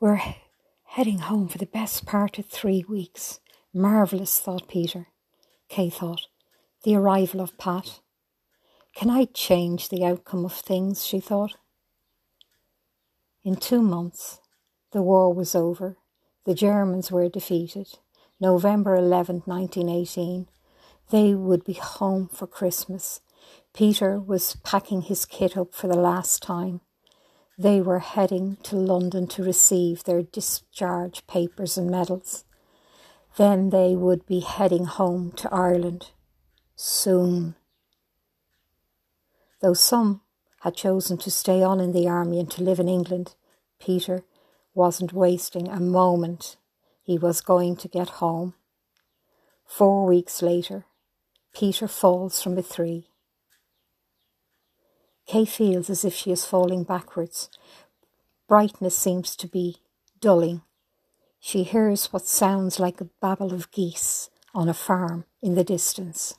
We're heading home for the best part of three weeks. Marvellous, thought Peter. Kay thought, the arrival of Pat. Can I change the outcome of things? she thought. In two months, the war was over. The Germans were defeated. November 11, 1918. They would be home for Christmas. Peter was packing his kit up for the last time. They were heading to London to receive their discharge papers and medals. Then they would be heading home to Ireland. Soon. Though some had chosen to stay on in the army and to live in England, Peter wasn't wasting a moment. He was going to get home. Four weeks later, Peter falls from a tree. Kay feels as if she is falling backwards. Brightness seems to be dulling. She hears what sounds like a babble of geese on a farm in the distance.